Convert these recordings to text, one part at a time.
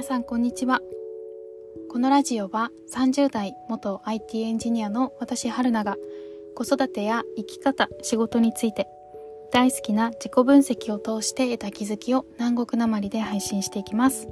皆さんこんにちは。このラジオは30代元 IT エンジニアの私春菜が子育てや生き方仕事について大好きな自己分析を通して得た気づきを南国なまりで配信していきます。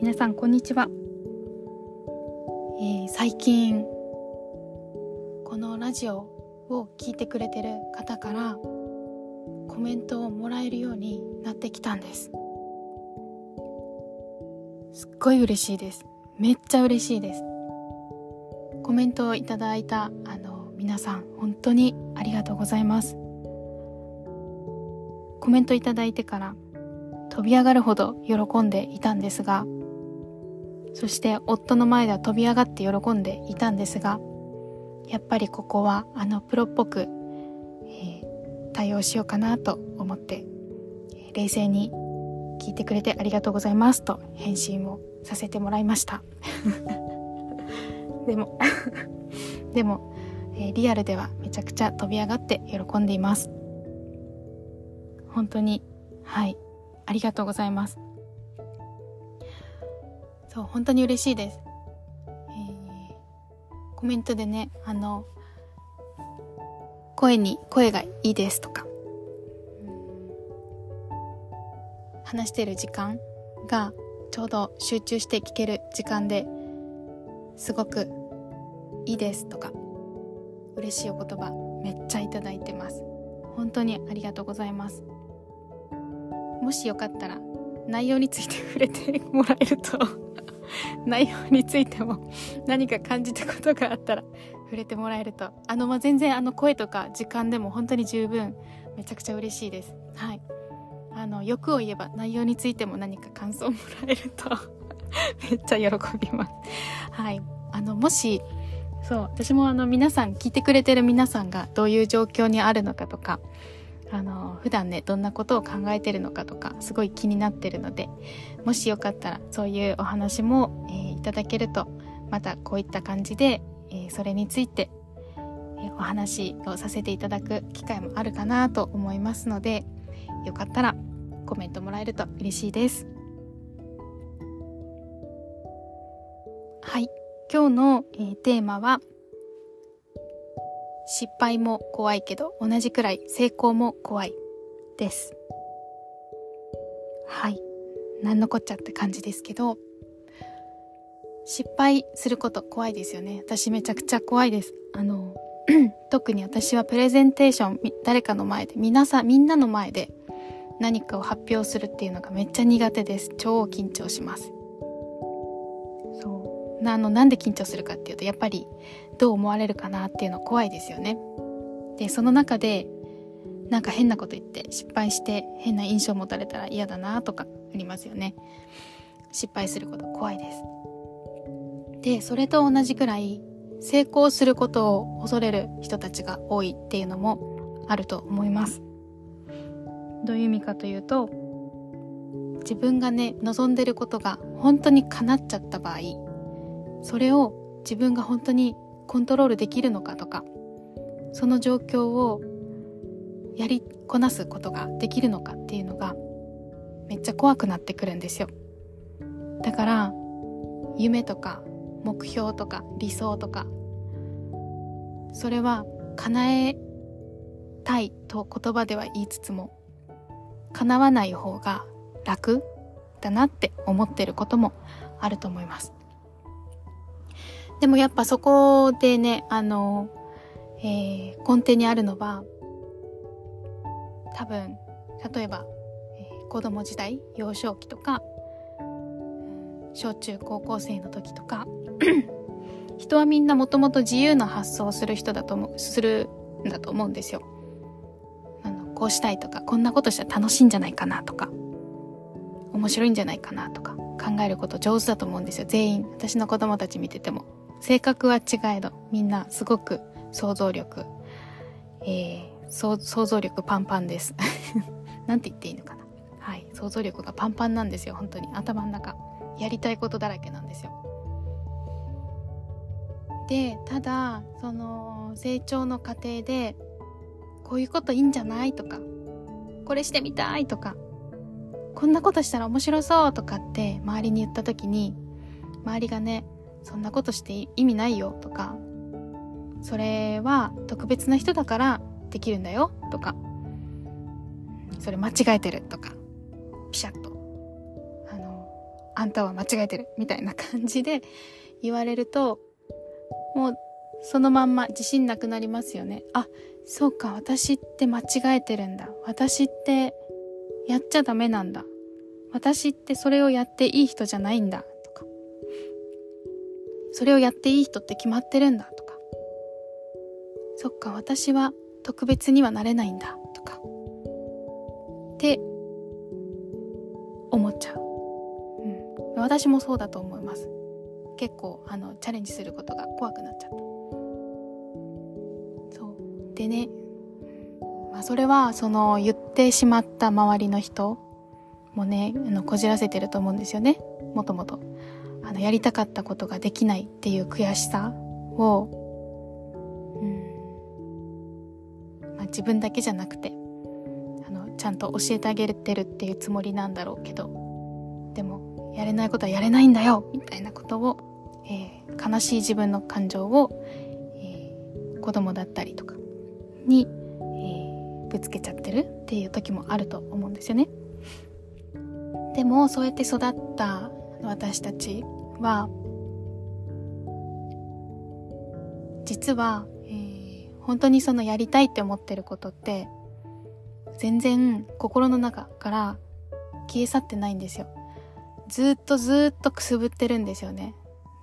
皆さんこんにちは、えー、最近このラジオを聞いてくれてる方からコメントをもらえるようになってきたんです。すっごい嬉しいです。めっちゃ嬉しいです。コメントをいただいたあの皆さん本当にありがとうございます。コメントいただいてから飛び上がるほど喜んでいたんですがそして夫の前では飛び上がって喜んでいたんですがやっぱりここはあのプロっぽく、えー、対応しようかなと思って冷静に聞いてくれてありがとうございます。と返信をさせてもらいました。でもでも、えー、リアルではめちゃくちゃ飛び上がって喜んでいます。本当にはいありがとうございます。そう本当に嬉しいです、えー、コメントでねあの声に声がいいですとか話してる時間がちょうど集中して聞ける時間ですごくいいですとか嬉しいお言葉めっちゃいただいてます。本当にありがとうございます。もしよかったら内容について触れてもらえると 内容についても何か感じたことがあったら触れてもらえるとあの、まあ、全然あの声とか時間でも本当に十分めちゃくちゃ嬉しいです。はい。あの欲を言えば内容についても何か感想をもらえると。めっちゃ喜びます。はい。あのもしそう私もあの皆さん聞いてくれてる皆さんがどういう状況にあるのかとかあの普段ねどんなことを考えてるのかとかすごい気になってるのでもしよかったらそういうお話も、えー、いただけるとまたこういった感じで、えー、それについて、えー、お話をさせていただく機会もあるかなと思いますのでよかったらコメントもらえると嬉しいです。はい。今日の、えー、テーマは失敗も怖いけど同じくらい成功も怖いです。はい。何のこっちゃって感じですけど失敗すること怖いですよね。私めちゃくちゃ怖いです。あの 特に私はプレゼンテーション誰かの前で皆さんみんなの前で何かを発表するっていうのがめっちゃ苦手です。超緊張します。そう。なのなんで緊張するかっていうとやっぱりどう思われるかなっていうの怖いですよね。でその中でなんか変なこと言って失敗して変な印象を持たれたら嫌だなとかありますよね。失敗すること怖いです。でそれと同じくらい成功することを恐れる人たちが多いっていうのもあると思いますどういう意味かというと自分がね望んでることが本当に叶っちゃった場合それを自分が本当にコントロールできるのかとかその状況をやりこなすことができるのかっていうのがめっちゃ怖くなってくるんですよ。だから夢とか目標とか理想とかそれは叶えたいと言葉では言いつつも叶わない方が楽だなって思ってることもあると思います。でもやっぱそこでねあの、えー、根底にあるのは多分例えば、えー、子供時代幼少期とか小中高校生の時とか人はみんなもともと自由な発想をする人だと思うするんだと思うんですよ。こうしたいとかこんなことしたら楽しいんじゃないかなとか面白いんじゃないかなとか考えること上手だと思うんですよ。全員私の子供たち見てても。性格は違えどみんなすごく想像力えー、想像力パンパンです。なんて言っていいのかな。はい。想像力がパンパンなんですよ本当に。頭の中。やりたいことだらけなんですよ。でただその成長の過程でこういうこといいんじゃないとかこれしてみたいとかこんなことしたら面白そうとかって周りに言った時に周りがねそんなことして意味ないよとかそれは特別な人だからできるんだよとかそれ間違えてるとかピシャッとあのあんたは間違えてるみたいな感じで言われるともうそのまんま自信なくなりますよね。あそうか私って間違えてるんだ。私ってやっちゃダメなんだ。私ってそれをやっていい人じゃないんだ。とか。それをやっていい人って決まってるんだ。とか。そっか私は特別にはなれないんだ。とか。って思っちゃう、うん、私もそうだと思います。結構あのチャレンジすることが怖くなっちゃった。でね、まあ、それはその言ってしまった周りの人もねあのこじらせてると思うんですよね。もともと。あのやりたかったことができないっていう悔しさを、うん。まあ、自分だけじゃなくてあのちゃんと教えてあげてるっていうつもりなんだろうけどでもやれないことはやれないんだよみたいなことをえー、悲しい自分の感情を、えー、子供だったりとかに、えー、ぶつけちゃってるっていう時もあると思うんですよね。でもそうやって育った私たちは実は、えー、本当にそのやりたいって思ってることって全然心の中から消え去ってないんですよ。ずっとずっとくすぶってるんですよね。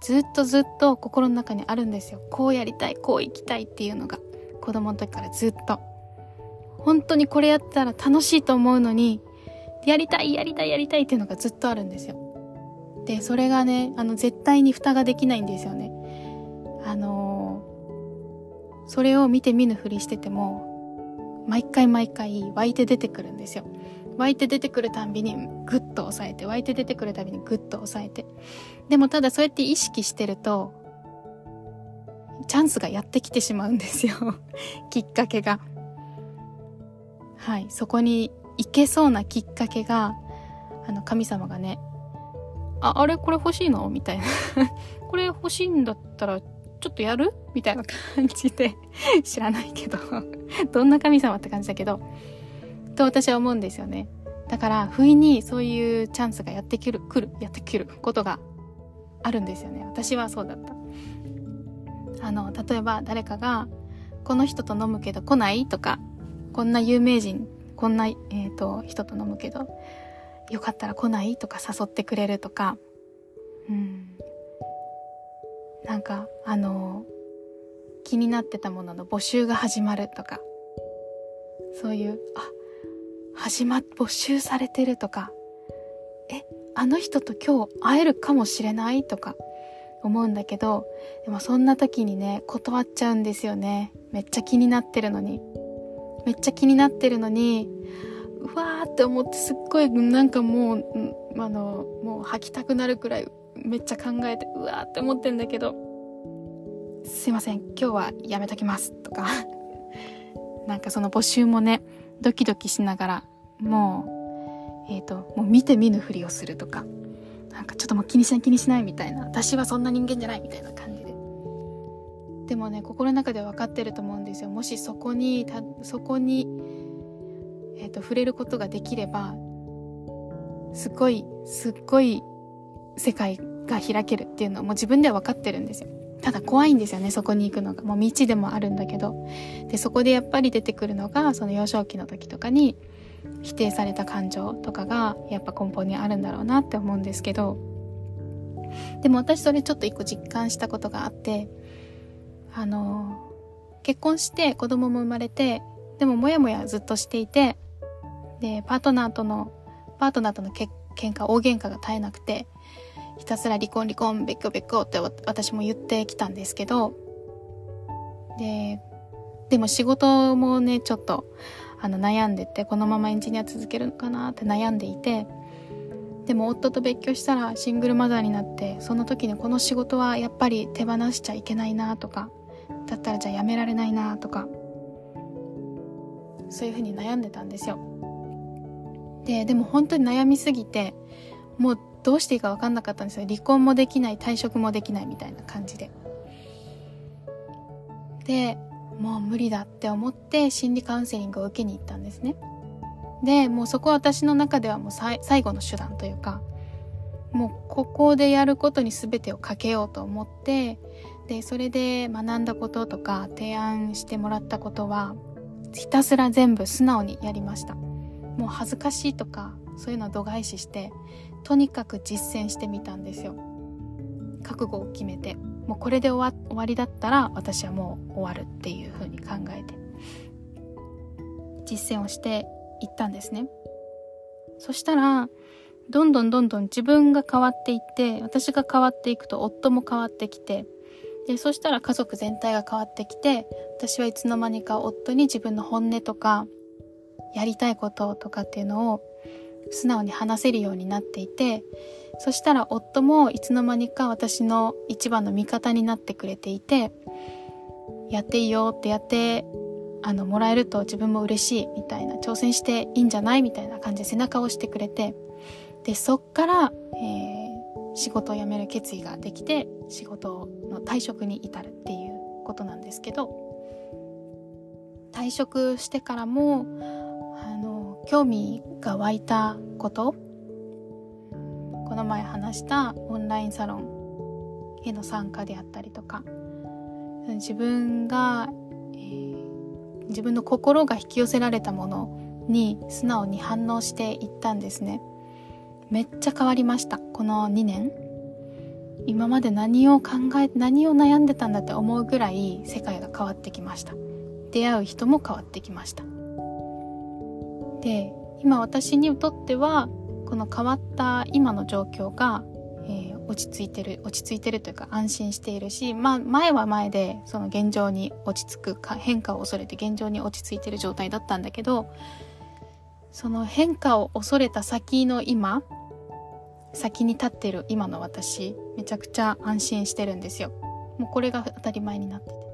ずっとずっと心の中にあるんですよこうやりたいこう生きたいっていうのが子供の時からずっと。本当にこれやったら楽しいと思うのにやりたいやりたいやりたいっていうのがずっとあるんですよ。でそれがねあの絶対に蓋ができないんですよね。あのー、それを見て見ぬふりしてても毎回毎回湧いて出てくるんですよ。湧いて出てくるたんびにグッと押さえて湧いて出てくるたびにグッと押さえて。でもただそうやって意識してるとチャンスがやってきてしまうんですよ。きっかけが。はい。そこに行けそうなきっかけがあの神様がねああれ？これ欲しいの？みたいなこれ欲しいんだったらちょっとやる？みたいな感じで。知らないけど。どんな神様って感じだけど。と私は思うんですよね。だから、不意にそういうチャンスがやってくる、来る、やってくることがあるんですよね。私はそうだった。あの、例えば誰かが、この人と飲むけど来ないとか、こんな有名人、こんな、えっ、ー、と、人と飲むけど、よかったら来ないとか誘ってくれるとか、うん。なんか、あの、気になってたものの募集が始まるとか、そういう、あ、始まっ募集されてるとかえあの人と今日会えるかもしれないとか思うんだけどでもそんな時にね断っちゃうんですよね。めっちゃ気になってるのに。めっちゃ気になってるのにうわーって思ってすっごいなんかもうあのもう吐きたくなるくらいめっちゃ考えてうわーって思ってんだけどすいません今日はやめときますとか。なんかその募集もねドキドキしながらもうえっ、ー、ともう見て見ぬふりをするとか。なんかちょっともう気にしない気にしないみたいな。私はそんな人間じゃないみたいな感じで。でもね心の中では分かってると思うんですよ。もしそこにたそこに、えーと、触れることができればすっごいすっごい世界が開けるっていうのはもう自分では分かってるんですよ。ただ怖いんですよねそこに行くのが。もう未知でもあるんだけど。でそこでやっぱり出てくるのがその幼少期の時とかに否定された感情とかがやっぱ根本にあるんだろうなって思うんですけどでも私それちょっと一個実感したことがあってあの結婚して子供も生まれてでもモヤモヤずっとしていてでパートナーとのパートナーとのけ喧嘩大喧嘩が絶えなくてひたすら離婚離婚別居別居って私も言ってきたんですけどででも仕事もねちょっとあの悩んでてこのままエンジニア続けるのかなって悩んでいてでも夫と別居したらシングルマザーになってその時にこの仕事はやっぱり手放しちゃいけないなとかだったらじゃあやめられないなとかそういうふうに悩んでたんですよ。ででも本当に悩みすぎてもうどうしていいか分かんなかったんですよ。離婚もできない退職もできないみたいな感じで。でもう無理だって思って心理カウンセリングを受けに行ったんですね。でもうそこは私の中ではもう最後の手段というかもうここでやることに全てをかけようと思ってでそれで学んだこととか提案してもらったことはひたすら全部素直にやりました。もう恥ずかしいとかそういうのを度外視してとにかく実践してみたんですよ。覚悟を決めて。もうこれで終わ終わりだったら私はもう終わるっていうふうに考えて実践をしていったんですね。そしたらどんどんどんどん自分が変わっていって私が変わっていくと夫も変わってきてでそしたら家族全体が変わってきて私はいつの間にか夫に自分の本音とかやりたいこととかっていうのを素直に話せるようになっていてそしたら夫もいつの間にか私の一番の味方になってくれていてやっていいよってやってあのもらえると自分も嬉しいみたいな挑戦していいんじゃないみたいな感じで背中を押してくれてでそっから、えー、仕事を辞める決意ができて仕事の退職に至るっていうことなんですけど退職してからもあの興味が湧いたことこの前話したオンラインサロンへの参加であったりとか自分が、えー、自分の心が引き寄せられたものに素直に反応していったんですね。めっちゃ変わりましたこの2年。今まで何を考え何を悩んでたんだって思うぐらい世界が変わってきました。出会う人も変わってきました。で今私にとってはこの変わった今の状況が、えー、落ち着いてる落ち着いてるというか安心しているし、まあ、前は前でその現状に落ち着くか変化を恐れて現状に落ち着いてる状態だったんだけどその変化を恐れた先の今先に立ってる今の私めちゃくちゃ安心してるんですよ。もうこれが当たり前になってて。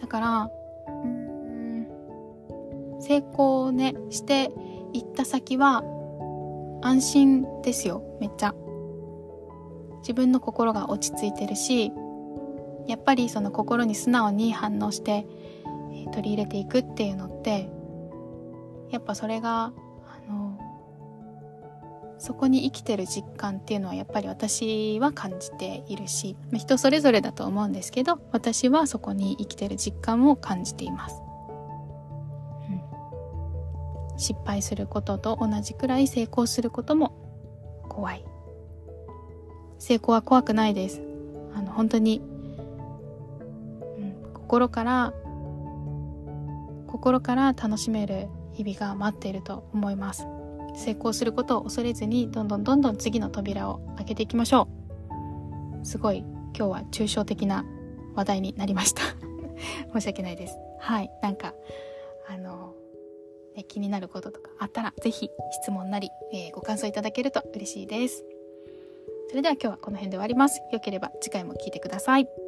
だからうん成功ねして行った先は安心ですよめっちゃ。自分の心が落ち着いてるしやっぱりその心に素直に反応して、取り入れていくっていうのってやっぱそれがあのそこに生きてる実感っていうのはやっぱり私は感じているし人それぞれだと思うんですけど私はそこに生きてる実感を感じています、失敗することと同じくらい成功することも怖い。成功は怖くないです。あの本当に、うん、心から心から楽しめる日々が待っていると思います。成功することを恐れずにどんどんどんどん次の扉を開けていきましょう。すごい今日は抽象的な話題になりました。申し訳ないです。はいなんか、え、気になることとかあったら是非質問なり、えー、ご感想いただけると嬉しいです。それでは今日はこの辺で終わります。良ければ次回も聴いてください。